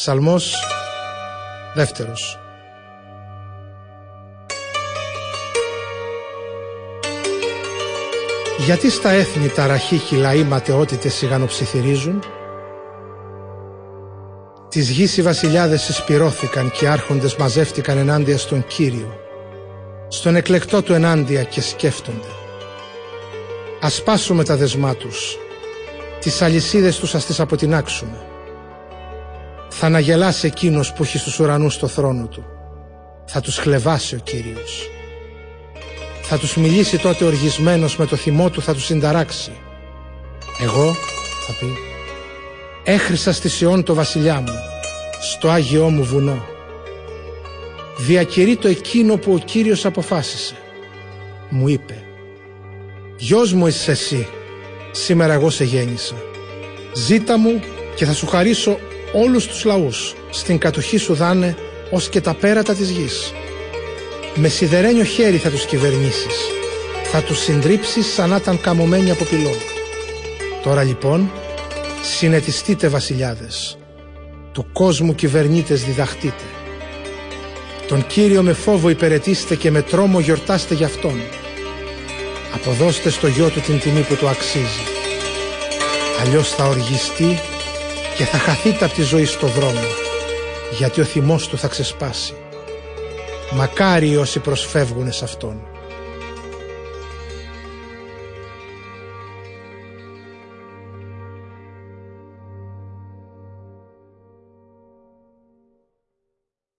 Ψαλμός δεύτερος. Γιατί στα έθνη τα ραχή λαοί ματαιότητες σιγανοψιθυρίζουν; Τις γης οι βασιλιάδες εισπυρώθηκαν και οι άρχοντες μαζεύτηκαν ενάντια στον Κύριο. Στον εκλεκτό του ενάντια και σκέφτονται. Ας σπάσουμε τα δεσμά τους. Τις αλυσίδες τους ας τις αποτινάξουμε θα αναγελάσει εκείνος που έχει στους ουρανούς το θρόνο του. Θα τους χλεβάσει ο Κύριος. Θα τους μιλήσει τότε οργισμένος με το θυμό του θα τους συνταράξει. Εγώ, θα πει, έχρισα στη Σιών το βασιλιά μου, στο Άγιό μου βουνό. Διακηρύ το εκείνο που ο Κύριος αποφάσισε. Μου είπε, «Γιος μου είσαι εσύ, σήμερα εγώ σε γέννησα. Ζήτα μου και θα σου χαρίσω όλους τους λαούς στην κατοχή σου δάνε ως και τα πέρατα της γης. Με σιδερένιο χέρι θα τους κυβερνήσεις. Θα τους συντρίψεις σαν να ήταν καμωμένοι από πυλό. Τώρα λοιπόν συνετιστείτε βασιλιάδες. Του κόσμου κυβερνήτες διδαχτείτε. Τον Κύριο με φόβο υπηρετήστε και με τρόμο γιορτάστε για Αυτόν. Αποδώστε στο γιο του την τιμή που του αξίζει. Αλλιώς θα οργιστεί και θα χαθείτε από τη ζωή στο δρόμο γιατί ο θυμός του θα ξεσπάσει. Μακάρι όσοι προσφεύγουν σε Αυτόν.